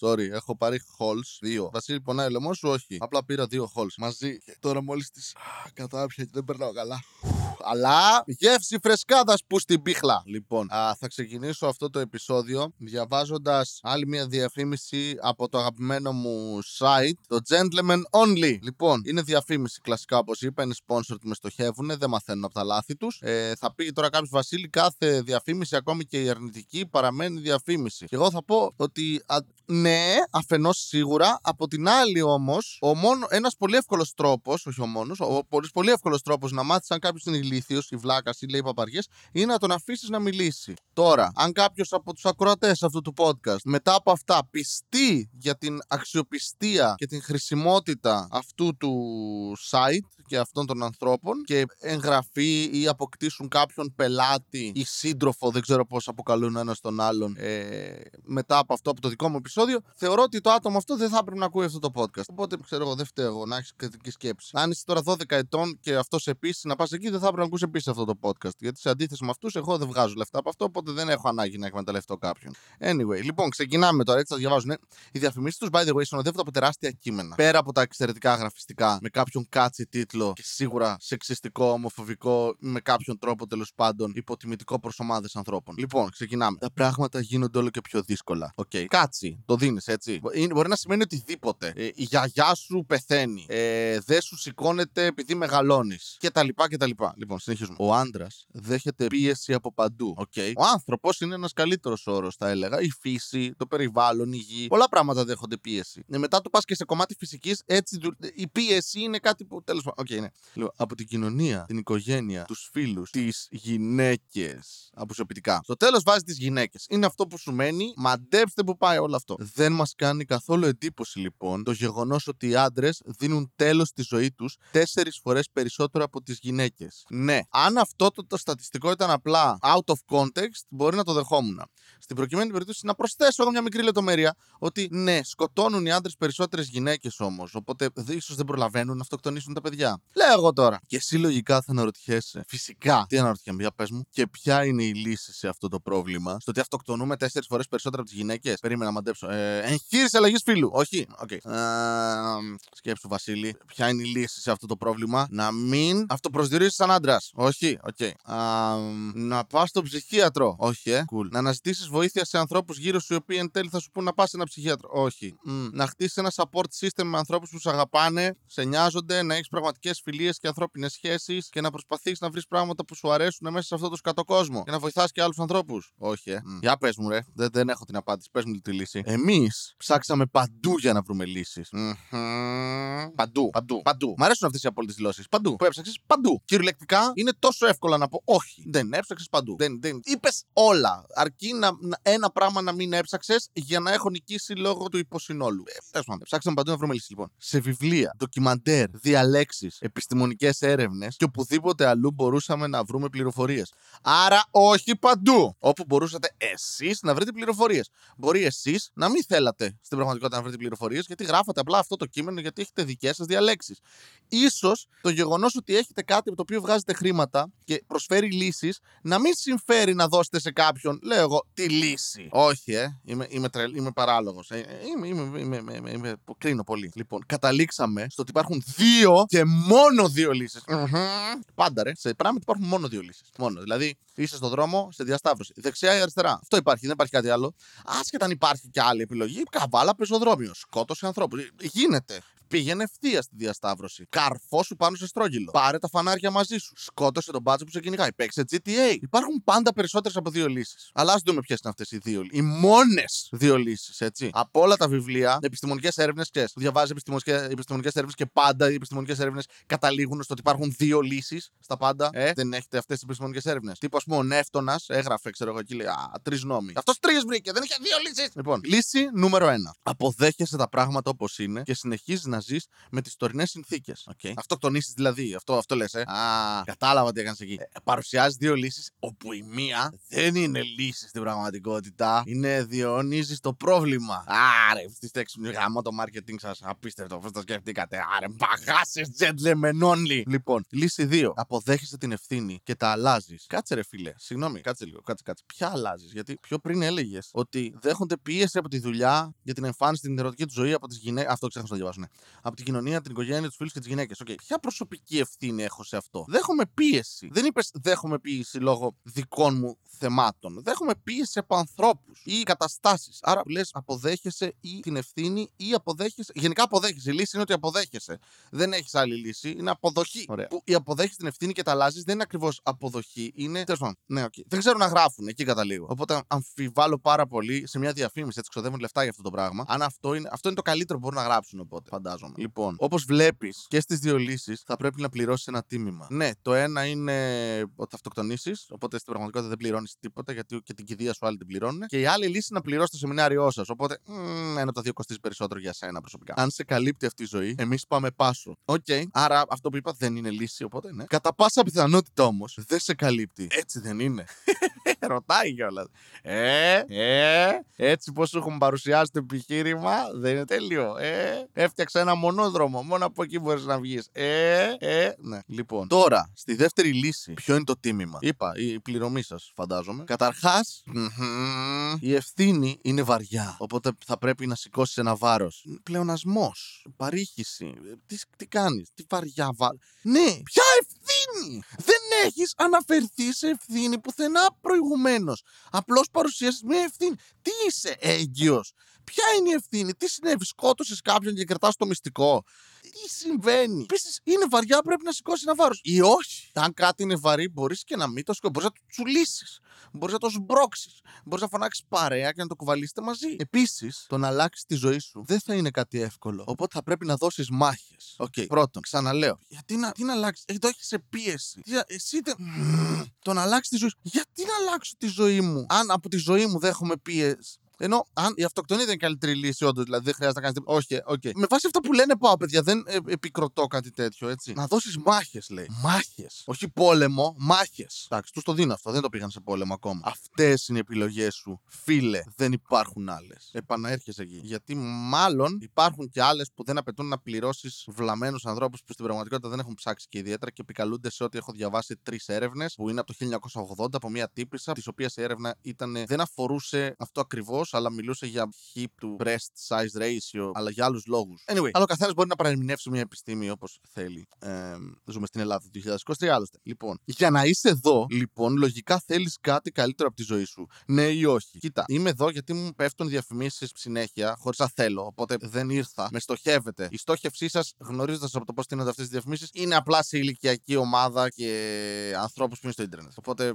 Sorry, έχω πάρει halls δύο. Βασίλη, πονάει ο λαιμό σου, όχι. Απλά πήρα δύο halls μαζί. Και τώρα μόλις τις κατάπια και δεν περνάω καλά. Αλλά γεύση φρεσκάδας που στην πίχλα. Λοιπόν, α, θα ξεκινήσω αυτό το επεισόδιο διαβάζοντας άλλη μια διαφήμιση από το αγαπημένο μου site, το Gentleman Only. Λοιπόν, είναι διαφήμιση κλασικά όπως είπα, είναι sponsored, με στοχεύουν, δεν μαθαίνουν από τα λάθη τους. Ε, θα πει τώρα κάποιος Βασίλη, κάθε διαφήμιση, ακόμη και η αρνητική, παραμένει διαφήμιση. Και εγώ θα πω ότι α, ναι, αφενός σίγουρα. Από την άλλη όμως, ένας πολύ εύκολος τρόπος, όχι ο μόνος, ο πολύ, πολύ εύκολος τρόπος να μάθεις αν κάποιος είναι ηλίθιος ή βλάκας ή λέει παπαριές, είναι να τον αφήσεις να μιλήσει. Τώρα, αν κάποιος από τους ακροατές αυτού του podcast μετά από αυτά πιστεί για την αξιοπιστία και την χρησιμότητα αυτού του site και αυτών των ανθρώπων και εγγραφεί ή αποκτήσουν κάποιον πελάτη ή σύντροφο, δεν ξέρω πώς αποκαλούν ένα τον άλλον, ε, μετά από αυτό από το δικό μου επεισόδιο, θεωρώ ότι το άτομο αυτό δεν θα έπρεπε να ακούει αυτό το podcast. Οπότε ξέρω εγώ, δεν φταίω εγώ να έχεις κριτική σκέψη. Αν είσαι τώρα 12 ετών και αυτός επίσης να πας εκεί, δεν θα έπρεπε να ακούσει επίσης αυτό το podcast. Γιατί σε αντίθεση με αυτούς, εγώ δεν βγάζω λεφτά από αυτό, οπότε δεν έχω ανάγκη να εκμεταλλευτώ κάποιον. Anyway, λοιπόν, ξεκινάμε τώρα. Έτσι θα διαβάζουν. Οι διαφημίσεις τους, by the way, συνοδεύονται από τεράστια κείμενα. Πέρα από τα εξαιρετικά γραφιστικά, με κάποιον catchy τίτλο και σίγουρα σεξιστικό, ομοφοβικό, με κάποιον τρόπο τέλος πάντων υποτιμητικό προς ομάδες ανθρώπων. Λοιπόν, ξεκινάμε. Τα πράγματα γίνονται όλο και πιο δύσκολα. OK. Okay. Catchy, το δίνεις έτσι. Μπορεί να σημαίνει οτιδήποτε. Ε, η γιαγιά σου πεθαίνει. Ε, δεν σου σηκώνεται επειδή μεγαλώνεις. Και τα λοιπά και τα λοιπά. Λοιπόν, συνεχίζουμε. Ο άντρας δέχεται πίεση από παντού. Okay. Ο άνθρωπος είναι ένας καλύτερος όρος, θα έλεγα. Η φύση, το περιβάλλον, η γη. Πολλά πράγματα δέχονται πίεση. Ε, μετά το πας και σε κομμάτι φυσικής, έτσι η πίεση είναι κάτι που τέλος πάντων. Okay, ναι. Λοιπόν, από την κοινωνία, την οικογένεια, τους φίλους, τις γυναίκες. Αποσωπητικά. Στο τέλος βάζει τις γυναίκες. Είναι αυτό που σου μένει. Μαντέψτε που πάει όλο αυτό. Δεν μας κάνει καθόλου εντύπωση λοιπόν το γεγονός ότι οι άντρες δίνουν τέλος στη ζωή τους τέσσερις φορές περισσότερο από τις γυναίκες. Ναι, αν αυτό το, το στατιστικό ήταν απλά out of context, μπορεί να το δεχόμουν. Στην προκειμένη περίπτωση να προσθέσω εγώ μια μικρή λεπτομέρεια ότι ναι, σκοτώνουν οι άντρες περισσότερες γυναίκες όμως. Οπότε ίσως δεν προλαβαίνουν να αυτοκτονήσουν τα παιδιά. Λέω εγώ τώρα. Και εσύ λογικά θα αναρωτιέσαι. Φυσικά. Τι αναρωτιέμαι, για πες μου. Και ποια είναι η λύση σε αυτό το πρόβλημα. Στο ότι αυτοκτονούμε τέσσερις φορές περισσότερο από τις γυναίκες. Περίμενα να μαντέψω. Ε, εγχείρηση αλλαγή φίλου. Όχι. Okay. Ε, σκέψου, Βασίλη. Ποια είναι η λύση σε αυτό το πρόβλημα. Να μην αυτοπροσδιορίσει σαν άντρα. Όχι. Okay. να πας στο ψυχίατρο. Όχι, ε. Cool. Να αναζητήσεις βοήθεια σε ανθρώπους γύρω σου οι οποίοι εν τέλει θα σου πούν να πας σε ένα ψυχίατρο. Όχι. Mm. Να χτίσεις ένα support system με ανθρώπους που σε αγαπάνε, σε νοιάζονται, να έχεις πραγματικές φιλίες και ανθρώπινες σχέσεις και να προσπαθείς να βρεις πράγματα που σου αρέσουν μέσα σε αυτό το σκατό κόσμο και να βοηθάς και άλλους ανθρώπους. Όχι, ε. Mm. Για πες μου, ρε. Δεν, δεν έχω την απάντηση. Πες μου τη λύση. Εμείς ψάξαμε παντού για να βρούμε λύσεις. Mm-hmm. Παντού, παντού, παντού. Μ' αρέσουν αυτές οι απόλυτες δηλώσεις. Παντού. Που έψαξες παντού. Κυριολεκτικά είναι τόσο εύκολο να πω όχι. Δεν έψαξες παντού. Δεν, δεν. Είπες όλα. Αρκεί να, ένα πράγμα να μην έψαξες για να έχω νικήσει λόγω του υποσυνόλου. Ε, Ψάξαμε παντού να βρούμε λύσεις λοιπόν. Σε βιβλία, ντοκιμαντέρ, διαλέξεις, επιστημονικές έρευνες και οπουδήποτε αλλού μπορούσαμε να βρούμε πληροφορίες. Άρα, όχι παντού. Όπου μπορούσατε εσείς να βρείτε πληροφορίες. Μπορεί εσείς να μην θέλατε στην πραγματικότητα να βρείτε πληροφορίες γιατί γράφατε απλά αυτό το κείμενο γιατί έχετε δικές σας διαλέξεις. σω το γεγονός ότι έχετε κάτι από το οποίο βγάζετε χρήματα και προσφέρει λύσεις να μην συμφέρει να δώσετε σε κάποιον, λέω εγώ, τη λύση. Όχι, ε. Είμαι, είμαι, τρελ, είμαι παράλογος. Ε, είμαι, είμαι, είμαι, είμαι, είμαι, κρίνω πολύ. Λοιπόν, καταλήξαμε στο ότι υπάρχουν δύο και μόνο δύο Πάντα ρε. Σε πράγματα υπάρχουν μόνο δύο λύσεις. Μόνο. Δηλαδή, είσαι στον δρόμο σε διασταύρωση. Δεξιά ή αριστερά. Αυτό υπάρχει, δεν υπάρχει κάτι άλλο. Άσχετα αν υπάρχει και άλλη επιλογή, καβάλα πεζοδρόμιο. Σκότωσε ανθρώπους. Γίνεται. Πήγαινε ευθεία στη διασταύρωση. Καρφώσου πάνω σε στρόγγυλο. Πάρε τα φανάρια μαζί σου. Σκότωσε τον μπάτσο που σε κυνηγάει. Παίξε GTA. Υπάρχουν πάντα περισσότερες από δύο λύσεις. Αλλά ας δούμε ποιες είναι αυτές οι δύο. Οι μόνες δύο λύσεις, έτσι. Από όλα τα βιβλία, επιστημονικές έρευνες, ξέρει. Διαβάζει επιστημονικές έρευνες και πάντα οι επιστημονικές έρευνες καταλήγουν στο ότι υπάρχουν δύο λύσεις στα πάντα. Ε, δεν έχετε αυτές τι επιστημονικές έρευνες. Τύπο, ας πούμε, ο Νεύτονα έγραφε, ξέρω εγώ, εκεί λέει Α, τρεις νόμοι. Αυτός τρεις βρήκε, δεν είχε δύο λύσεις. Λοιπόν, λύση νούμερο ένα. Αποδέχεσαι τα πράγματα όπως είναι και συνεχίζεις να να ζεις με τις τωρινές συνθήκες. Okay. Αυτοκτονήσει δηλαδή. Αυτό, αυτό λες, ε. Α, κατάλαβα τι έκανες εκεί. Ε, παρουσιάζεις δύο λύσεις, όπου η μία δεν είναι λύση στην πραγματικότητα. Είναι διαιωνίζει το πρόβλημα. Άρε, αυτή τη γάμο το marketing σας. Απίστευτο, πώς το σκεφτήκατε. Άρε, μπαγάσε, gentlemen only. Λοιπόν, λύση 2. Αποδέχεσαι την ευθύνη και τα αλλάζεις. Κάτσε, ρε φίλε. Συγγνώμη, κάτσε λίγο. Κάτσε, κάτσε. Ποια αλλάζεις. Γιατί πιο πριν έλεγες ότι δέχονται πίεση από τη δουλειά για την εμφάνιση την ερωτική του ζωή από τις γυναίκες. Αυτό ξέχασα να το διαβάσω, ναι. Από την κοινωνία, την οικογένεια, τους φίλους και τις γυναίκες. Okay. Ποια προσωπική ευθύνη έχω σε αυτό; Δέχομαι πίεση. Δεν είπες δέχομαι πίεση λόγω δικών μου θεμάτων. Δέχομαι πίεση από ανθρώπους ή καταστάσεις. Άρα λες αποδέχεσαι ή την ευθύνη ή αποδέχεσαι. Γενικά αποδέχεσαι. Η λύση είναι ότι αποδέχεσαι. Δεν έχεις άλλη λύση. Είναι αποδοχή. Ωραία. Που η αποδέχεσαι την ευθύνη και τα αλλάζεις δεν είναι ακριβώς αποδοχή. Είναι. Τέλος πάντων. Ναι, okay. Δεν ξέρω να γράφουν εκεί καταλήγω. Οπότε αμφιβάλλω πάρα πολύ σε μια διαφήμιση. Έτσι ξοδεύουν λεφτά για αυτό το πράγμα. Αν αυτό είναι, αυτό είναι το καλύτερο που μπορούν να γράψουν οπότε. Φαντάζομαι. Λοιπόν, όπως βλέπεις και στις δύο λύσεις θα πρέπει να πληρώσεις ένα τίμημα. Ναι, το ένα είναι ότι θα αυτοκτονήσεις. Οπότε στην πραγματικότητα δεν πληρώνεις τίποτα γιατί και την κηδεία σου άλλοι την πληρώνουν. Και η άλλη λύση είναι να πληρώσεις το σεμινάριό σας. Οπότε μ, ένα από τα δύο κοστίζει περισσότερο για σένα προσωπικά. Αν σε καλύπτει αυτή η ζωή, εμείς πάμε πάσο. OK, okay. άρα αυτό που είπα δεν είναι λύση, οπότε ναι. Κατά πάσα πιθανότητα όμως δεν σε καλύπτει. Έτσι δεν είναι. Ρωτάει κιόλας. Ε, ε, έτσι πώς έχουμε παρουσιάσει το επιχείρημα, δεν είναι τέλειο. Ε, έφτιαξα ένα μονόδρομο. Μόνο από εκεί μπορείς να βγεις. Ε, ε, ναι. Λοιπόν, τώρα, στη δεύτερη λύση, ποιο είναι το τίμημα; Είπα, η πληρωμή σας, φαντάζομαι. Καταρχάς, η ευθύνη είναι βαριά. Οπότε θα πρέπει να σηκώσεις ένα βάρος. Πλεονασμός, παρήχηση. Τι, τι κάνεις, τι βαριά βάρο. Ναι, ποια ευθύνη! Δεν έχεις αναφερθεί σε ευθύνη πουθενά προηγουμένως. Απλώς παρουσίασε μια ευθύνη. Τι είσαι, έγκυος; Ποια είναι η ευθύνη, τι συνέβη, σκότωσες κάποιον και κρατάς το μυστικό; Τι συμβαίνει; Επίσης, είναι βαριά, πρέπει να σηκώσει ένα βάρος. Ή όχι. Αν κάτι είναι βαρύ, μπορείς και να μην το σηκώσει. Μπορείς να το τσουλήσεις. Μπορείς να το σμπρώξεις. Μπορείς να φωνάξεις παρέα και να το κουβαλήσετε μαζί. Επίσης, το να αλλάξεις τη ζωή σου δεν θα είναι κάτι εύκολο. Οπότε θα πρέπει να δώσεις μάχες. OK. Okay. Πρώτον, ξαναλέω. Γιατί να, τι να αλλάξεις; Ε, το έχεις σε πίεση. Τι, εσύ δεν. Το να αλλάξεις τη ζωή σου. Γιατί να αλλάξω τη ζωή μου. Αν από τη ζωή μου δέχομαι πίεση; Ενώ αν η αυτοκτονία δεν είναι καλύτερη λύση, όντως, δηλαδή δεν χρειάζεται να κάνεις τίποτα. Όχι, OK. Okay. Με βάση αυτά που λένε, πάω, παιδιά, δεν ε, επικροτώ κάτι τέτοιο, έτσι. Να δώσεις μάχες, λέει. Μάχες. Όχι πόλεμο, μάχες. Εντάξει, τους το δίνω αυτό, δεν το πήγαν σε πόλεμο ακόμα. Αυτές είναι οι επιλογές σου. Φίλε, δεν υπάρχουν άλλες. Επαναέρχεσαι εκεί. Γιατί μάλλον υπάρχουν και άλλες που δεν απαιτούν να πληρώσεις βλαμμένους ανθρώπους που στην πραγματικότητα δεν έχουν ψάξει και ιδιαίτερα και επικαλούνται σε ό,τι έχω διαβάσει τρεις έρευνες που είναι από το 1980 από μια τύπησα, της οποίας η έρευνα ήταν, δεν αφορούσε αυτό ακριβώς, αλλά μιλούσε για hip του breast size ratio, αλλά για άλλους λόγους. Anyway, άλλο καθένας μπορεί να παραμηνεύσει μια επιστήμη όπως θέλει. Ε, ζούμε στην Ελλάδα του 2023, άλλωστε. Λοιπόν, για να είσαι εδώ, λοιπόν, λογικά θέλεις κάτι καλύτερο από τη ζωή σου. Ναι ή όχι. Κοίτα, είμαι εδώ γιατί μου πέφτουν διαφημίσεις συνέχεια, χωρίς να θέλω, οπότε δεν ήρθα. Με στοχεύετε. Η στόχευσή σας, γνωρίζοντας από το πώς στείνονται αυτές τις διαφημίσεις, είναι απλά σε ηλικιακή ομάδα και ανθρώπους που είναι στο Ιντερνετ. Οπότε.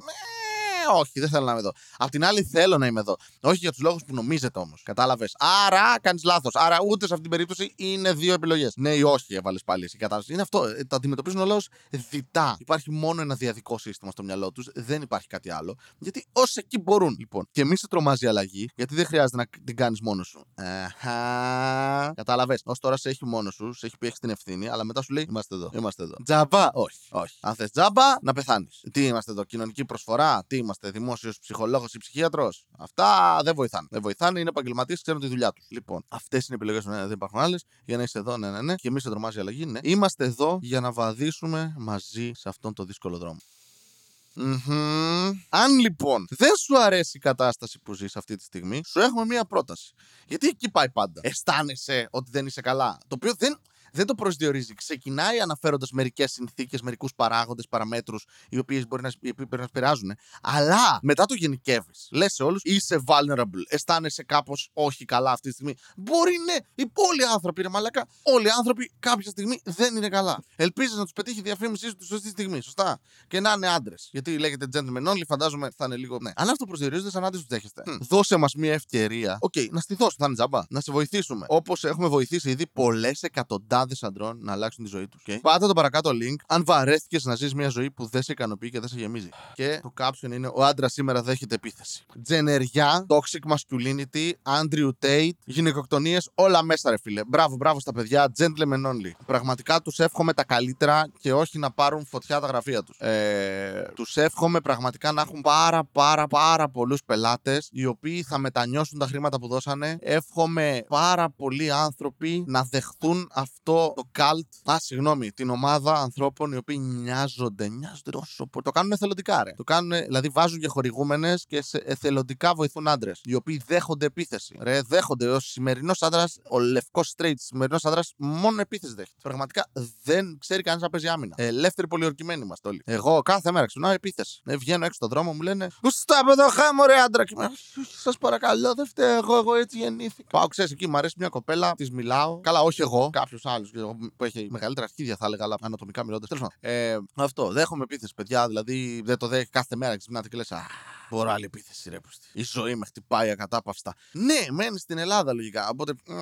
Ε, όχι, δεν θέλω να είμαι εδώ. Απ' την άλλη, θέλω να είμαι εδώ. Όχι για τους λόγους που νομίζετε όμως. Κατάλαβες. Άρα κάνεις λάθος. Άρα ούτε σε αυτή την περίπτωση είναι δύο επιλογές. Ναι ή όχι, έβαλες πάλι εσύ κατάσταση. Είναι αυτό. Ε, τα αντιμετωπίζουν όλα ως διτά. Υπάρχει μόνο ένα διαδικό σύστημα στο μυαλό τους. Δεν υπάρχει κάτι άλλο. Γιατί ως εκεί μπορούν. Λοιπόν, και μη σε τρομάζει η αλλαγή, γιατί δεν χρειάζεται να την κάνεις μόνος σου. Αχα. Κατάλαβες. Ω τώρα σε έχει μόνος σου, σε έχει πει έχεις την ευθύνη, αλλά μετά σου λέει Είμαστε εδώ. Είμαστε εδώ. Τζαμπά, όχι. όχι. Αν θες τζάμπα, να πεθάνεις. Τι είμαστε εδώ, κοινωνική προσφορά, τι είμαστε είμαστε δημόσιος ψυχολόγος ή ψυχίατρος. Αυτά δεν βοηθάνε. Δεν βοηθάνε, είναι επαγγελματίες, ξέρουν τη δουλειά τους. Λοιπόν, αυτές είναι οι επιλογές ναι, δεν υπάρχουν άλλες. Για να είσαι εδώ, ναι, ναι, ναι. Και εμείς σε τρομάζει η αλλαγή, ναι. Είμαστε εδώ για να βαδίσουμε μαζί σε αυτόν τον δύσκολο δρόμο. Mm-hmm. Αν λοιπόν δεν σου αρέσει η κατάσταση που ζεις αυτή τη στιγμή, σου έχουμε μία πρόταση. Γιατί εκεί πάει πάντα. Αισθάνεσαι ότι δεν είσαι καλά. Το οποίο δεν, δεν το προσδιορίζει. Ξεκινάει αναφέροντας μερικές συνθήκες, μερικούς παράγοντες, παραμέτρους, οι οποίοι μπορεί να, να επηρεάζουν. Αλλά μετά το γενικεύεις. Λες σε όλους, είσαι vulnerable. Αισθάνεσαι κάπως όχι καλά αυτή τη στιγμή. Μπορεί ναι, οι όλοι άνθρωποι είναι μαλακά. Όλοι οι άνθρωποι κάποια στιγμή δεν είναι καλά. Ελπίζεις να τους πετύχει η διαφήμιση του σωστή στιγμή. Σωστά. Και να είναι άντρες. Γιατί λέγεται gentleman only, φαντάζομαι θα είναι λίγο. Ναι. Αν αυτό προσδιορίζεται σαν άντρες, τους δέχεστε. Mm. Δώσε μας μια ευκαιρία. OK, okay, να στη δώσω, θα είναι τζαμπά. Να σε βοηθήσουμε. Όπως έχουμε βοηθήσει ήδη πολλές εκατοντάδες χιλιάδες αντρών να αλλάξουν τη ζωή τους. Okay. Πάτε το παρακάτω link αν βαρέθηκες να ζεις μια ζωή που δεν σε ικανοποιεί και δεν σε γεμίζει. Και το caption είναι Ο άντρας σήμερα δέχεται επίθεση. Τζενεριά, toxic masculinity, Andrew Tate, γυναικοκτονίες, όλα μέσα ρε φίλε. Μπράβο, μπράβο στα παιδιά, gentlemen only. Πραγματικά τους εύχομαι τα καλύτερα και όχι να πάρουν φωτιά τα γραφεία τους. Ε, τους εύχομαι πραγματικά να έχουν πάρα πάρα πάρα πολλούς πελάτες οι οποίοι θα μετανιώσουν τα χρήματα που δώσανε. Εύχομαι πάρα πολλοί άνθρωποι να δεχθούν αυτό το cult. Α, συγγνώμη, την ομάδα ανθρώπων οι οποίοι νοιάζονται. Νοιάζονται τόσο πολύ. Το κάνουν εθελοντικά, ρε. Το κάνουν, δηλαδή βάζουν και χορηγούμενες και σε εθελοντικά βοηθούν άντρες. Οι οποίοι δέχονται επίθεση. Ρε, δέχονται. Ο σημερινός άντρας, ο λευκός straight σημερινός άντρας, μόνο επίθεση δέχεται. Πραγματικά δεν ξέρει κανεί να παίζει άμυνα. Ελεύθεροι πολιορκημένοι είμαστε όλοι. Εγώ κάθε μέρα ξυπνάω επίθεση. Ε, βγαίνω έξω στον δρόμο, μου λένε Γουστά εδώ χάμω, ρε άντρα. Και σας παρακαλώ, δεν φταίω εγώ, εγώ έτσι γεννήθηκα. Πάω, ξέρεις εκεί, μου αρέσει μια κοπέλα, της μιλάω. Καλά, όχι εγώ, κάποιος άλλος που έχει μεγαλύτερα αρχίδια, θα έλεγα, αλλά ανατομικά μιλώντας. Τέλος ε, αυτό. Δέχομαι επίθεση, παιδιά. Δηλαδή δεν το δέχει κάθε μέρα. Ξυπνάτε και λες, Μπορώ άλλη επίθεση, ρε Η ζωή με χτυπάει ακατάπαυστα. Ναι, μένει στην Ελλάδα λογικά. Οπότε μ,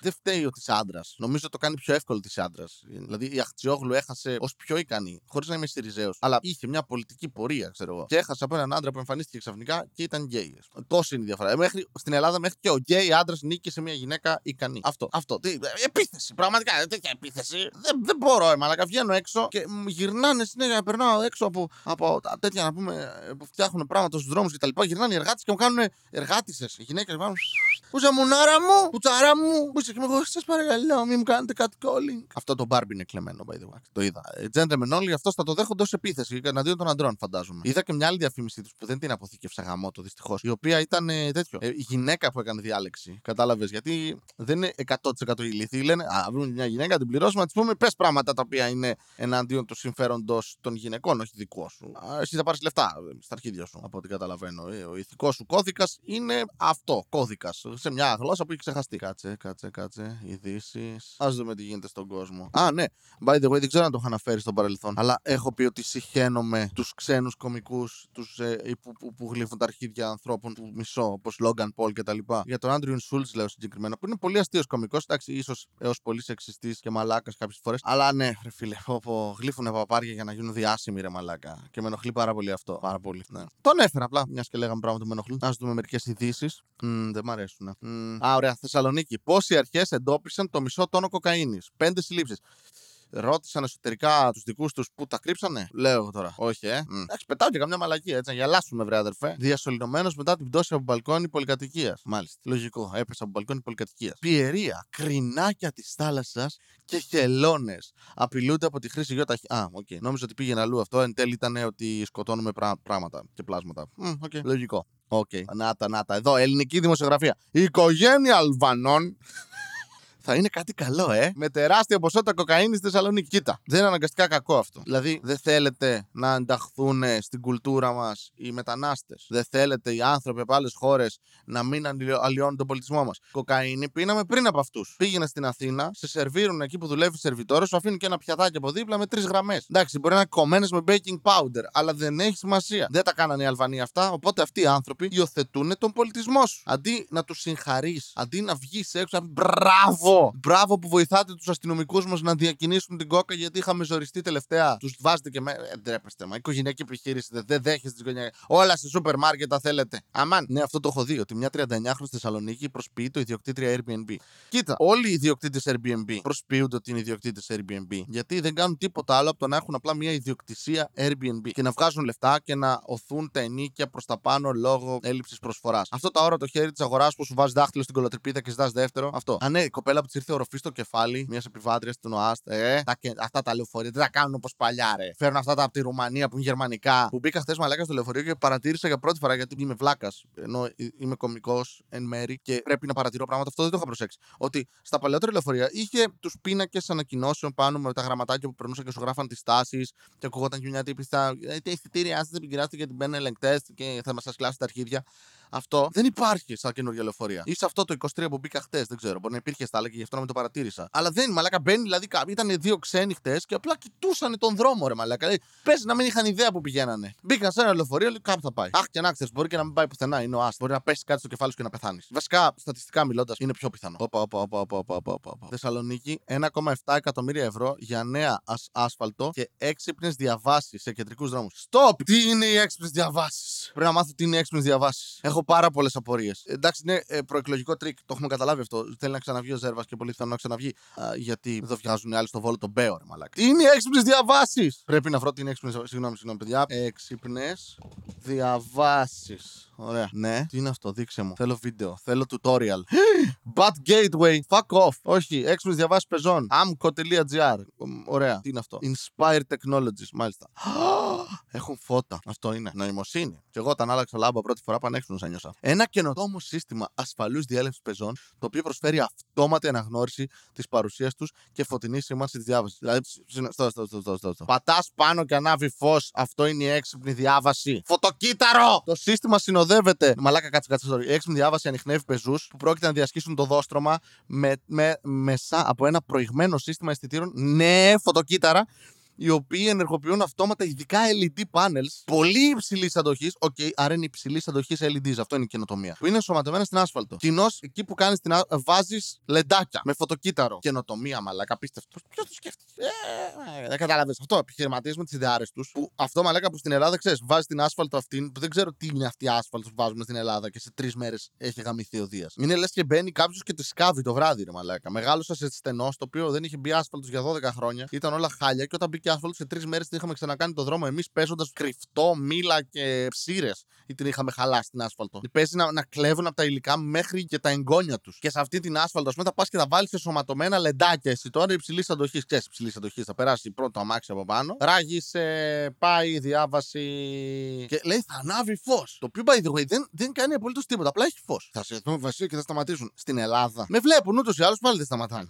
δεν φταίει ότι είσαι άντρας. Νομίζω το κάνει πιο εύκολο ότι είσαι άντρας. Δηλαδή η Αχτσιόγλου έχασε ως πιο ικανή, χωρίς να είμαι Συριζαίο. Αλλά είχε μια πολιτική πορεία, ξέρω εγώ. Και έχασε από έναν άντρα που εμφανίστηκε ξαφνικά και ήταν γκέι. Τόσο είναι η διαφορά. Ε, μέχρι, στην Ελλάδα μέχρι και ο γκέι άντρας νίκησε μια γυναίκα ικανή. Αυτό. Αυτό. Τι, επίθεση. Πραγματικά τέτοια επίθεση. Δεν, δεν μπορώ, ε, μαλακα. Βγαίνω έξω και γυρνάνε συνέχεια. Περνάω έξω από, από τέτοια να πούμε που φτιάχνουν πράγματα στους δρόμους και τα λοιπά. Γυρνάνε οι εργάτες και μου κάνουν εργάτησε. Οι γυναίκες μου Πούσα μουνάρα μου, πουτσάρα μου. Πούσα και μου σας παρακαλώ, μην μου κάνετε κάτι calling. Αυτό το μπάρμπι είναι κλεμμένο, by the way. Το είδα. Ε, gentlemen όλοι αυτό θα το δέχονται ως επίθεση εναντίον των αντρών, φαντάζομαι. Είδα και μια άλλη διαφήμιση τους που δεν την αποθήκευσα γαμό το δυστυχώς. Η οποία ήταν ε, τέτοιο. Ε, η γυναίκα που έκανε διάλεξη. Κατάλαβες γιατί δεν είναι 100% ηλίθιοι. Λένε Α, βρουν μια γυναίκα, την πληρώσουμε, να της πούμε πες πράγματα τα οποία είναι εναντίον του συμφέροντος των γυναικών, όχι δικό σου. Α, εσύ θα πάρεις λεφτά ε, στα αρχίδια σου, από ό,τι καταλαβαίνω. Ε, ο ηθικός σου κώδικας είναι αυτό, κώδικας. Σε μια γλώσσα που έχει ξεχαστεί. Κάτσε, κάτσε, κάτσε. Ειδήσεις. Α δούμε τι γίνεται στον κόσμο. Α, ναι. By the way, δεν ξέρω αν το έχω αναφέρει στο παρελθόν. Αλλά έχω πει ότι συχαίνομαι τους ξένους κομικούς τους ε, που, που, που, γλύφουν τα αρχίδια ανθρώπων που μισώ, όπως Logan Paul κτλ. Για τον Andrew Schultz, λέω συγκεκριμένα, που είναι πολύ αστείος κομικός. Εντάξει, ίσως έως πολύ σεξιστής και μαλάκας κάποιες φορές. Αλλά ναι, ρε φίλε, πω, γλύφουν παπάρια για να γίνουν διάσημοι, ρε μαλάκα. Και με ενοχλεί πάρα πολύ αυτό. Πάρα πολύ. Ναι. Τον έφερα απλά, μιας και λέγαμε πράγματα που με ενοχλούν. Α δούμε μερικές ειδήσεις. Mm, δεν μ' αρέσουν. Mm. Α, ωραία. Θεσσαλονίκη. Πόσοι αρχές εντόπισαν το μισό τόνο κοκαίνης; Πέντε συλλήψεις. Ρώτησαν εσωτερικά τους δικούς τους που τα κρύψανε; Λέω εγώ τώρα. Όχι, ε. Mm. Εντάξει, πετάω και καμιά μαλακία έτσι. Να γελάσουμε, βρε αδερφέ. Διασωληνωμένο μετά την πτώση από μπαλκόνι πολυκατοικίας. Μάλιστα. Λογικό. Έπεσε από μπαλκόνι πολυκατοικίας. Πιερία. Κρινάκια της θάλασσας και χελώνες. Απειλούνται από τη χρήση γιοτ ταχύ. Α, OK. Okay. Νόμιζα ότι πήγαινε αλλού αυτό. Εν τέλει ήταν ότι σκοτώνουμε πράγματα και πλάσματα. Mm, okay. Λογικό. OK. Okay. Νάτα, νάτα. Εδώ, ελληνική δημοσιογραφία. Η οικογένεια Αλβανών θα είναι κάτι καλό, ε. Με τεράστια ποσότητα κοκαίνης στη Θεσσαλονίκη. Κοίτα, δεν είναι αναγκαστικά κακό αυτό. Δηλαδή, δεν θέλετε να ενταχθούν στην κουλτούρα μας οι μετανάστες. Δεν θέλετε οι άνθρωποι από άλλες χώρες να μην αλλοιώνουν τον πολιτισμό μας. Κοκαίνη πίναμε πριν από αυτούς. Πήγαινε στην Αθήνα, σε σερβίρουν εκεί που δουλεύει σερβιτόρο, σου αφήνουν και ένα πιατάκι από δίπλα με τρεις γραμμές. Εντάξει, μπορεί να είναι κομμένες με baking powder, αλλά δεν έχει σημασία. Δεν τα κάνανε οι Αλβανοί αυτά, οπότε αυτοί οι άνθρωποι υιοθετούν τον πολιτισμό σου. Αντί να τους συγχαρείς, αντί να βγεις έξω, μπράβο! Μπράβο! που βοηθάτε τους αστυνομικούς μας να διακινήσουν την κόκα γιατί είχαμε ζοριστεί τελευταία. Τους βάζετε και με. Ε, ντρέπεστε, μα. Οικογενειακή επιχείρηση. Δεν δε δέχεστε την οικογένεια. Όλα σε σούπερ μάρκετ τα θέλετε. Αμάν. Ναι, αυτό το έχω δει. Ότι μια 39χρονη στη Θεσσαλονίκη προσποιεί το ιδιοκτήτρια Airbnb. Κοίτα, όλοι οι ιδιοκτήτες Airbnb προσποιούνται ότι είναι ιδιοκτήτες Airbnb. Γιατί δεν κάνουν τίποτα άλλο από το να έχουν απλά μια ιδιοκτησία Airbnb και να βγάζουν λεφτά και να οθούν τα ενίκια προς τα πάνω λόγω έλλειψης προσφοράς. Αυτό τα ώρα το χέρι της αγοράς που σου βάζει δάχτυλο στην κολοτρυπίδα και ζητάς δεύτερο. Αυτό. Α, ναι, η κοπέλα που της ήρθε οροφή στο κεφάλι μιας επιβάτριας του ΝΟΑΣΤ. Ε, τα, αυτά τα λεωφορεία δεν τα κάνουν όπως παλιά, ρε. Φέρνουν αυτά τα από τη Ρουμανία που είναι γερμανικά. Που μπήκα χθες μαλάκας στο λεωφορείο και παρατήρησα για πρώτη φορά γιατί είμαι βλάκας. Ενώ είμαι κωμικός εν μέρη και πρέπει να παρατηρώ πράγματα. Αυτό δεν το είχα προσέξει. Ότι στα παλαιότερα λεωφορεία είχε τους πίνακες ανακοινώσεων πάνω με τα γραμματάκια που περνούσαν και σου γράφαν τις τάσεις και ακουγόταν και μια τύπη στα. «Ε, τι εισιτήρια σα επικυράστηκε και την πέντε ελεγκτές και θα μας σας κλάσει τα αρχίδια. Αυτό δεν υπάρχει στα καινούργια λεωφορεία. Ή σε αυτό το 23 που μπήκα χτες, δεν ξέρω. Μπορεί να υπήρχε στα άλλα και γι' αυτό να μην το παρατήρησα. Αλλά δεν, μαλάκα μπαίνει, δηλαδή ήταν δύο ξένοι χτες και απλά κοιτούσαν τον δρόμο, ρε μαλάκα. Δηλαδή, Πες να μην είχαν ιδέα που πηγαίνανε. Μπήκαν σε ένα λεωφορείο, λέει κάπου θα πάει. Αχ και να ξέρεις, μπορεί και να μην πάει πουθενά. Είναι ο Άστ. Μπορεί να πέσει κάτι στο κεφάλι σου και να πεθάνεις. Βασικά, στατιστικά μιλώντας, είναι πιο πιθανό. Οπα, οπα, οπα, οπα, οπα, οπα, οπα. Θεσσαλονίκη, 1,7 εκατομμύρια ευρώ για νέα άσφαλτο και έξυπνες διαβάσεις σε κεντρικούς δρόμους. Στοπ! Τι είναι οι έξυπνες διαβάσεις; Πρέπει να μάθω τι είναι οι έξυπνες διαβάσεις. Έχω πάρα πολλές απορίες. Εντάξει, είναι ε, προεκλογικό τρικ. Το έχουμε καταλάβει αυτό. Θέλει να ξαναβγεί ο Ζέρβας και πολύ πιθανό να ξαναβγεί. Α, γιατί εδώ βγάζουν άλλοι στο Βόλο τον Μπέο, μαλάκα. Τι είναι οι έξυπνες διαβάσεις. Πρέπει να βρω την έξυπνες. Συγγνώμη, συγγνώμη, παιδιά. Έξυπνες διαβάσεις. Ωραία. Ναι. Τι είναι αυτό, δείξε μου. Θέλω βίντεο. Θέλω tutorial. Bad gateway. Fuck off. Όχι. Έξυπνες διαβάσεις πεζών. Amco.gr. Ωραία. Τι είναι αυτό. Inspire technologies. Μάλιστα. Έχουν φώτα. Αυτό είναι. Νοημοσύνη. Και εγώ όταν άλλαξα λάμπα πρώτη φορά πανέξυπνο νιώσα. Ένα καινοτόμο σύστημα ασφαλούς διέλευση πεζών το οποίο προσφέρει αυτόματη αναγνώριση της παρουσίας τους και φωτεινή σήμανση της διάβασης. Δηλαδή. Στο, στο, στο, στο, στο. Πατάς πάνω και ανάβει φως. Αυτό είναι η έξυπνη διάβαση. Φωτοκύτταρο! Το σύστημα συνοδεύεται. Μαλάκα, κάτσε, κάτσε. Η έξυπνη διάβαση ανοιχνεύει πεζούς που πρόκειται να διασχίσουν το δόστρωμα με, με, μέσα από ένα προηγμένο σύστημα αισθητήρων. Ναι, φωτοκύτταρα οι οποίοι ενεργοποιούν αυτόματα ειδικά LED panels πολύ υψηλής αντοχής. OK, okay, άρα είναι υψηλής αντοχής LEDs. Αυτό είναι η καινοτομία. Που είναι ενσωματωμένα στην άσφαλτο. Κοινώς εκεί που κάνεις την βάζεις λεντάκια με φωτοκύτταρο. Καινοτομία, μαλάκα, απίστευτο. Ποιος το σκέφτηκε. Ε, δεν κατάλαβες αυτό. Επιχειρηματίες με τις ιδεάρες τους. Που αυτό μαλάκα που στην Ελλάδα ξέρεις, βάζεις την άσφαλτο αυτή που δεν ξέρω τι είναι αυτή η άσφαλτο που βάζουμε στην Ελλάδα και σε τρεις μέρες έχει γαμηθεί ο Δίας. Είναι λες και μπαίνει κάποιος και τη σκάβει το βράδυ, ρε μαλάκα. Μεγάλωσα σε στενό, το οποίο δεν είχε μπει άσφαλτος για 12 χρόνια. Ήταν όλα χάλια και όταν μπήκε άσφαλτο σε τρεις μέρες την είχαμε ξανακάνει το δρόμο εμείς παίζοντας κρυφτό, μήλα και ψείρες ή την είχαμε χαλάσει την άσφαλτο. Παίζεις να, να κλέβουν από τα υλικά μέχρι και τα εγγόνια τους. Και σε αυτή την άσφαλτο, ας πούμε, θα πας και θα βάλεις σε σωματωμένα λεντάκια. Εσύ τώρα υψηλής αντοχής. Ξέρεις υψηλής αντοχής. Θα περάσει πρώτο αμάξι από πάνω. Ράγισε, πάει, διάβαση. Και λέει θα ανάβει φως. Το οποίο by the way δεν, δεν κάνει απολύτως τίποτα. Απλά έχει φως. Θα σε δουν βασίλειο και θα σταματήσουν. Στην Ελλάδα με βλέπουν ούτως ή άλλως πάλι δεν σταματάνε.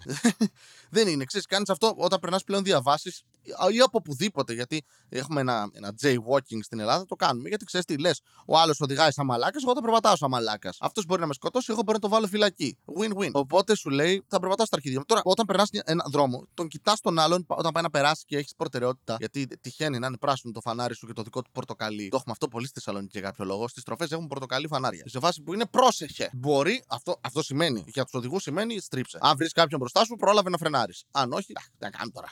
δεν είναι. Ξέρεις, κάνεις αυτό όταν περνάς πλέον διαβάσεις ή από οπουδήποτε. Γιατί έχουμε ένα, ένα jaywalking στην Ελλάδα, το κάνουμε. Γιατί ξέρεις τι λες, ο άλλος οδηγάει σαν μαλάκας, εγώ θα περπατάω σαν μαλάκας. Αυτός μπορεί να με σκοτώσει, εγώ μπορεί να το βάλω φυλακή. Win-win. Οπότε σου λέει, θα περπατάω στα αρχίδια μου. Τώρα, όταν περνάς ένα δρόμο, τον κοιτάς τον άλλον όταν πάει να περάσει και έχεις προτεραιότητα. Γιατί τυχαίνει να είναι πράσινο το φανάρι σου και το δικό του πορτοκαλί. Το έχουμε αυτό πολύ στη Θεσσαλονίκη για κάποιο λόγο. Στις τροφές έχουν πορτοκαλί φανάρια. Σε φάση που είναι πρόσεχε. Μπορεί, αυτό, αυτό σημαίνει. Για τους οδηγούς σημαίνει στρίψε. Αν βρεις κάποιον μπροστά σου, πρόλαβε να φρενάρεις. Αν όχι, να κάνω τώρα.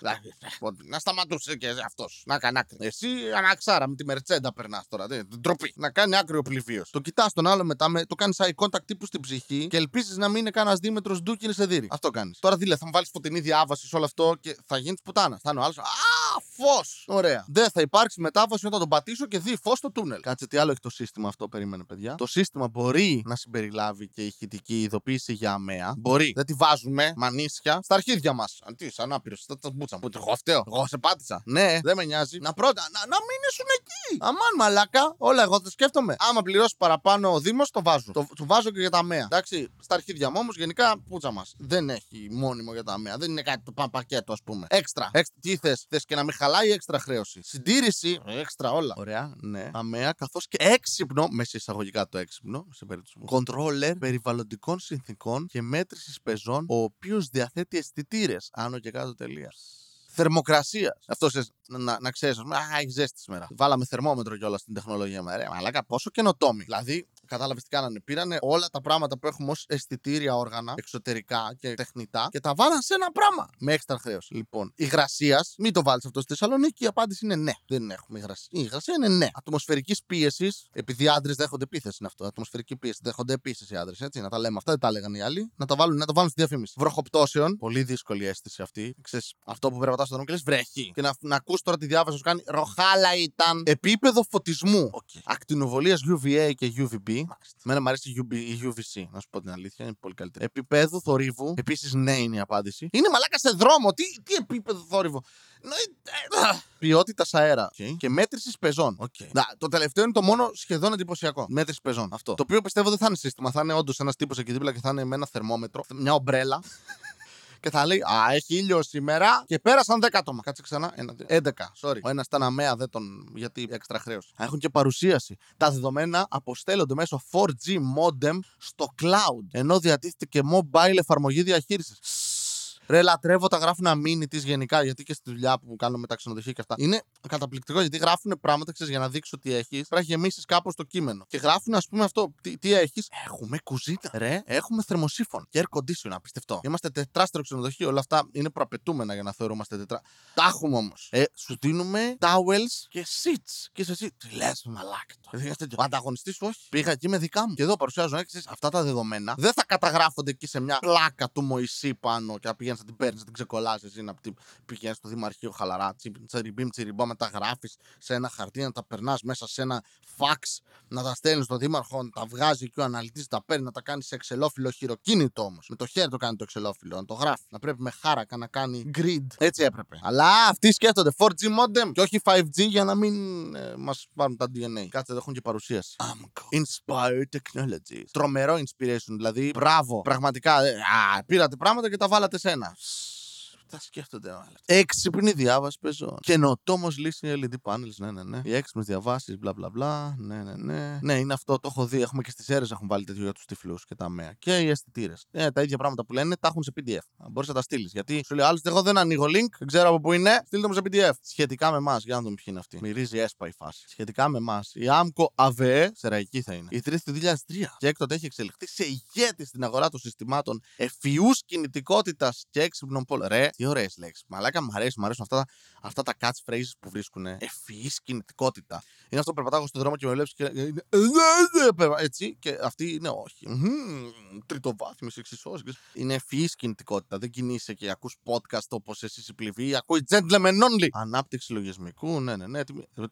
Να σταματούσε και αυτός. Να κάνει άκρη. Εσύ αναξάρα με τη μερτσέντα περνάς τώρα. Δεν, ντροπή. Να κάνει άκρη ο πληβίο. Το κοιτάς τον άλλο μετά, με, το κάνεις eye contact τύπου στην ψυχή και ελπίζεις να μην είναι κανένας δίμετρος ντούκι σε δύρι. Αυτό κάνεις. Τώρα δίλε, θα μου βάλεις φωτεινή διάβαση σε όλο αυτό και θα γίνεις πουτάνα. Θα είναι ο άλλος. Α, φως! Ωραία. Δεν θα υπάρξει μετάβαση όταν τον πατήσω και δει φως στο τούνελ. Κάτσε τι άλλο έχει το σύστημα αυτό, περίμενε παιδιά. Το σύστημα μπορεί να συμπεριλάβει και ηχητική ειδοποίηση για αμαία. Μπορεί. Δεν τη βάζουμε μανίσια στα αρχίδια μας. Τι, σαν άπειρος. Τα μπούτσα μου. Εγώ φταίω. Εγώ σε πάτησα. Ναι, δεν με νοιάζει. Να πρώτα. Να, να μην ήσουν εκεί. Αμάν μαλάκα. Όλα εγώ το σκέφτομαι. Άμα πληρώσει παραπάνω ο Δήμος, το βάζω. Το, το βάζω και για τα αμαία. Εντάξει, στα αρχίδια μου όμως γενικά πούτσα μας. Δεν έχει μόνιμο για τα αμαία. Δεν είναι κάτι το πακέτο ας πούμε. Έξτρα. Έξτρα. Τι θες, θες και να μην χαλάει έξτρα χρέωση; Συντήρηση. Έξτρα όλα. Ωραία, ναι. Αμαία καθώς και έξυπνο, μέσα εισαγωγικά το έξυπνο, σε περίπτωση μου. Κοντρόλερ περιβαλλοντικών συνθήκων και μέτρησης πεζών, ο οποίος διαθέτει αισθητήρες. Άνω και κάτω τελεία θερμοκρασίας. Αυτό να, να ξέρεις, Α, έχει ζέστη σήμερα. Βάλαμε θερμόμετρο κιόλας στην τεχνολογία μας. Ρε, μαλάκα, πόσο καινοτόμοι. Δηλαδή, κατάλαβες τι κάνανε. Πήρανε όλα τα πράγματα που έχουμε ως αισθητήρια όργανα, εξωτερικά και τεχνητά, και τα βάλαν σε ένα πράγμα. Με έξτρα χρέωση. Λοιπόν, υγρασίας, μην το βάλεις αυτό στη Θεσσαλονίκη, η απάντηση είναι ναι. Δεν έχουμε υγρασία. Η υγρασία είναι ναι. Ατμοσφαιρικής πίεσης, επειδή άντρες δέχονται επίθεση είναι αυτό. Ατμοσφαιρική πίεση δέχονται επίση οι άντρες, έτσι. Να τα λέμε αυτά, δεν τα έλεγαν οι άλλοι. Να το βάλουν, να το βάλουν στη διαφήμιση. Βροχοπτώσεων, πολύ δύσκολη αίσθηση αυτή. Ξέρεις, αυτό που περπατάς στον δρόμο και λες βρέχει. Και να, να ακούς τώρα τη διάβαση σου κάνει ροχάλα ήταν. Επίπεδο φωτισμού. Okay. Ακτινοβολίας UVA και UVB. Μένα μου αρέσει η UVC, να σου πω την αλήθεια, είναι πολύ καλύτερη. Επίπεδο θορύβου. Επίσης, ναι είναι η απάντηση. Είναι μαλάκα σε δρόμο. Τι, τι επίπεδο θόρυβο. Ποιότητας αέρα. Okay. Και μέτρησης πεζών. Okay. Να, το τελευταίο είναι το μόνο σχεδόν εντυπωσιακό. Μέτρηση πεζών. Αυτό. Το οποίο πιστεύω δεν θα είναι σύστημα. Θα είναι όντως ένας τύπος εκεί δίπλα και θα είναι με ένα θερμόμετρο, μια ομπρέλα και θα λέει Α, έχει ήλιο σήμερα και πέρασαν 10 άτομα. Κάτσε ξανά. Ένα, δύο, 11. Sorry. Ο ένας ήταν αμαία, δεν τον. Γιατί έξτρα χρέος. Έχουν και παρουσίαση. Τα δεδομένα αποστέλλονται μέσω 4G modem στο cloud. Ενώ διατίθεται και mobile εφαρμογή διαχείρισης. Ρε, λατρεύω τα γράφουν αμήνη της γενικά, γιατί και στη δουλειά που κάνω με τα ξενοδοχεία και αυτά. Είναι καταπληκτικό γιατί γράφουν πράγματα ξέρεις, για να δείξω τι έχεις. Πρέπει να γεμίσεις κάπως το κείμενο. Και γράφουν, ας πούμε, αυτό. Τι, τι έχεις. Έχουμε κουζίνα. Ρε, έχουμε θερμοσύφων και air condition, απιστευτό. Είμαστε τετράστερο ξενοδοχείο. Όλα αυτά είναι προαπαιτούμενα για να θεωρούμαστε τετρά. Τα έχουμε όμως. Ε, σου δίνουμε towels και seats. Και είσαι εσύ, τι λες, μαλάκα. Ο ανταγωνιστής σου όχι. Πήγα εκεί με δικά μου. Και εδώ παρουσιάζω έξι αυτά τα δεδομένα. Δεν θα καταγράφονται εκεί σε μια πλάκα του Μωυσή πάνω και να πηγαίνεις να την παίρνεις, να την ξεκολλάσει ή να πηγαίνεις στο Δημαρχείο χαλαρά. Τσιριμπίμ, τσιριμπό, να τα γράφεις σε ένα χαρτί, να τα περνάς μέσα σε ένα φαξ, να τα στέλνεις στον Δήμαρχο, να τα βγάζει και ο αναλυτής τα παίρνει, να τα κάνει σε εξελόφυλλο χειροκίνητο όμως. Με το χέρι το κάνει το εξελόφυλλο, να το γράφει. Να πρέπει με χάρακα να κάνει grid. Έτσι έπρεπε. Αλλά αυτοί σκέφτονται 4G modem και όχι 5G για να μην ε, μας πάρουν τα DNA. Κάτσε, έχουν και παρουσίαση. Amco. Inspired Technologies. Τρομερό inspiration, δηλαδή. Μπράβο. Πραγματικά. Ε, α, πήρατε πράγματα και τα βάλατε σε ένα personas. Τα σκέφτονται όλα. Έξυπνη διάβαση παίζω. Καινοτόμος λύση LED panels, ναι, ναι, ναι. Οι έξυπνες διαβάσεις, μπλα μπλα μπλα. Ναι, ναι, ναι. Ναι, είναι αυτό, το έχω δει. Έχουμε και στις αίρες έχουν βάλει τέτοιο για τους τυφλούς και τα μέα. Και οι αισθητήρες. Ε, τα ίδια πράγματα που λένε τα έχουν σε PDF. Μπορείς να τα στείλεις. Γιατί σου λέει άλλος, εγώ δεν ανοίγω link, δεν ξέρω από πού είναι. Στείλτε μου σε PDF. Σχετικά με εμάς, για να δούμε ποιοι είναι αυτοί. Μυρίζει έσπα η φάση. Σχετικά με εμάς. Η Amco AVE, σεραϊκή θα είναι. Η τρίτη του 2003. Και έκτοτε έχει εξελιχθεί σε ηγέτη στην αγορά των συστημάτων εφιούς κινητικότητας και έξυπνων πόλεων. Ρε, τι ωραίες λέξεις. Μαλάκα μου αρέσει, μου αρέσουν αυτά, αυτά τα catchphrases που βρίσκουν. Ευφυής κινητικότητα. Είναι αυτό που περπατάω στον δρόμο και με βλέπεις και. Έτσι, και αυτή είναι όχι. Τριτοβάθμιε εξισώσει. Είναι ευφυής κινητικότητα. Δεν κινείσαι και ακούς podcast όπως εσύ η πληβή. Ακούει gentlemen only. Ανάπτυξη λογισμικού, ναι, ναι, ναι.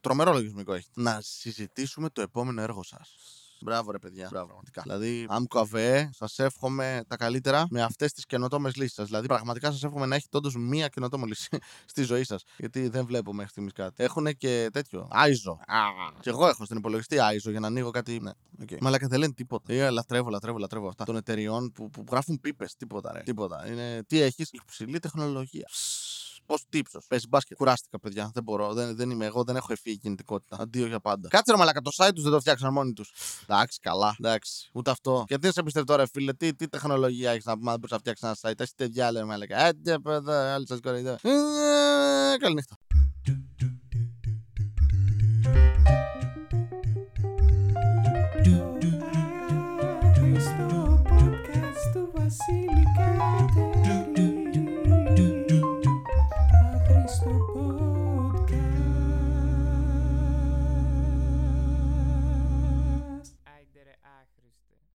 Τρομερό λογισμικό έχει. Να συζητήσουμε το επόμενο έργο σας. Μπράβο, ρε παιδιά. Μπράβο, πραγματικά. Δηλαδή, Άμκο ΑΒΕ, σας εύχομαι τα καλύτερα με αυτές τις καινοτόμες λύσεις σας. Δηλαδή, πραγματικά σας εύχομαι να έχετε όντως μία καινοτόμο λύση στη ζωή σας. Γιατί δεν βλέπω μέχρι στιγμής κάτι. Έχουν και τέτοιο. Άιζο. Και εγώ έχω στην υπολογιστή Άιζο για να ανοίγω κάτι. Ναι. Okay. Μαλάκα δεν λένε τίποτα. Ε, λατρεύω, λατρεύω, λατρεύω αυτά των εταιριών που, που γράφουν πίπες. Τίποτα, ρε. Τίποτα. Είναι... Τι έχεις, υψηλή τεχνολογία. Πώ τύψος. Παίζει μπάσκετ. Κουράστηκα, παιδιά. Δεν μπορώ. Δεν, δεν είμαι εγώ. Δεν έχω ευφύγει κινητικότητα. Αντίο για πάντα. Κάτσε ρε μαλακα το site τους δεν το φτιάξαν μόνοι τους. Εντάξει, καλά. Εντάξει. Ούτε αυτό. Γιατί δεν σε πιστεύω τώρα, φίλε. Τι, τι τεχνολογία έχεις να πούμε. Δεν μπορείς να φτιάξεις ένα site. Έχει τέτοια λέει μαλακα. Ε, παιδά, άλλη σας κοροϊδό. Ε, καληνύχτα.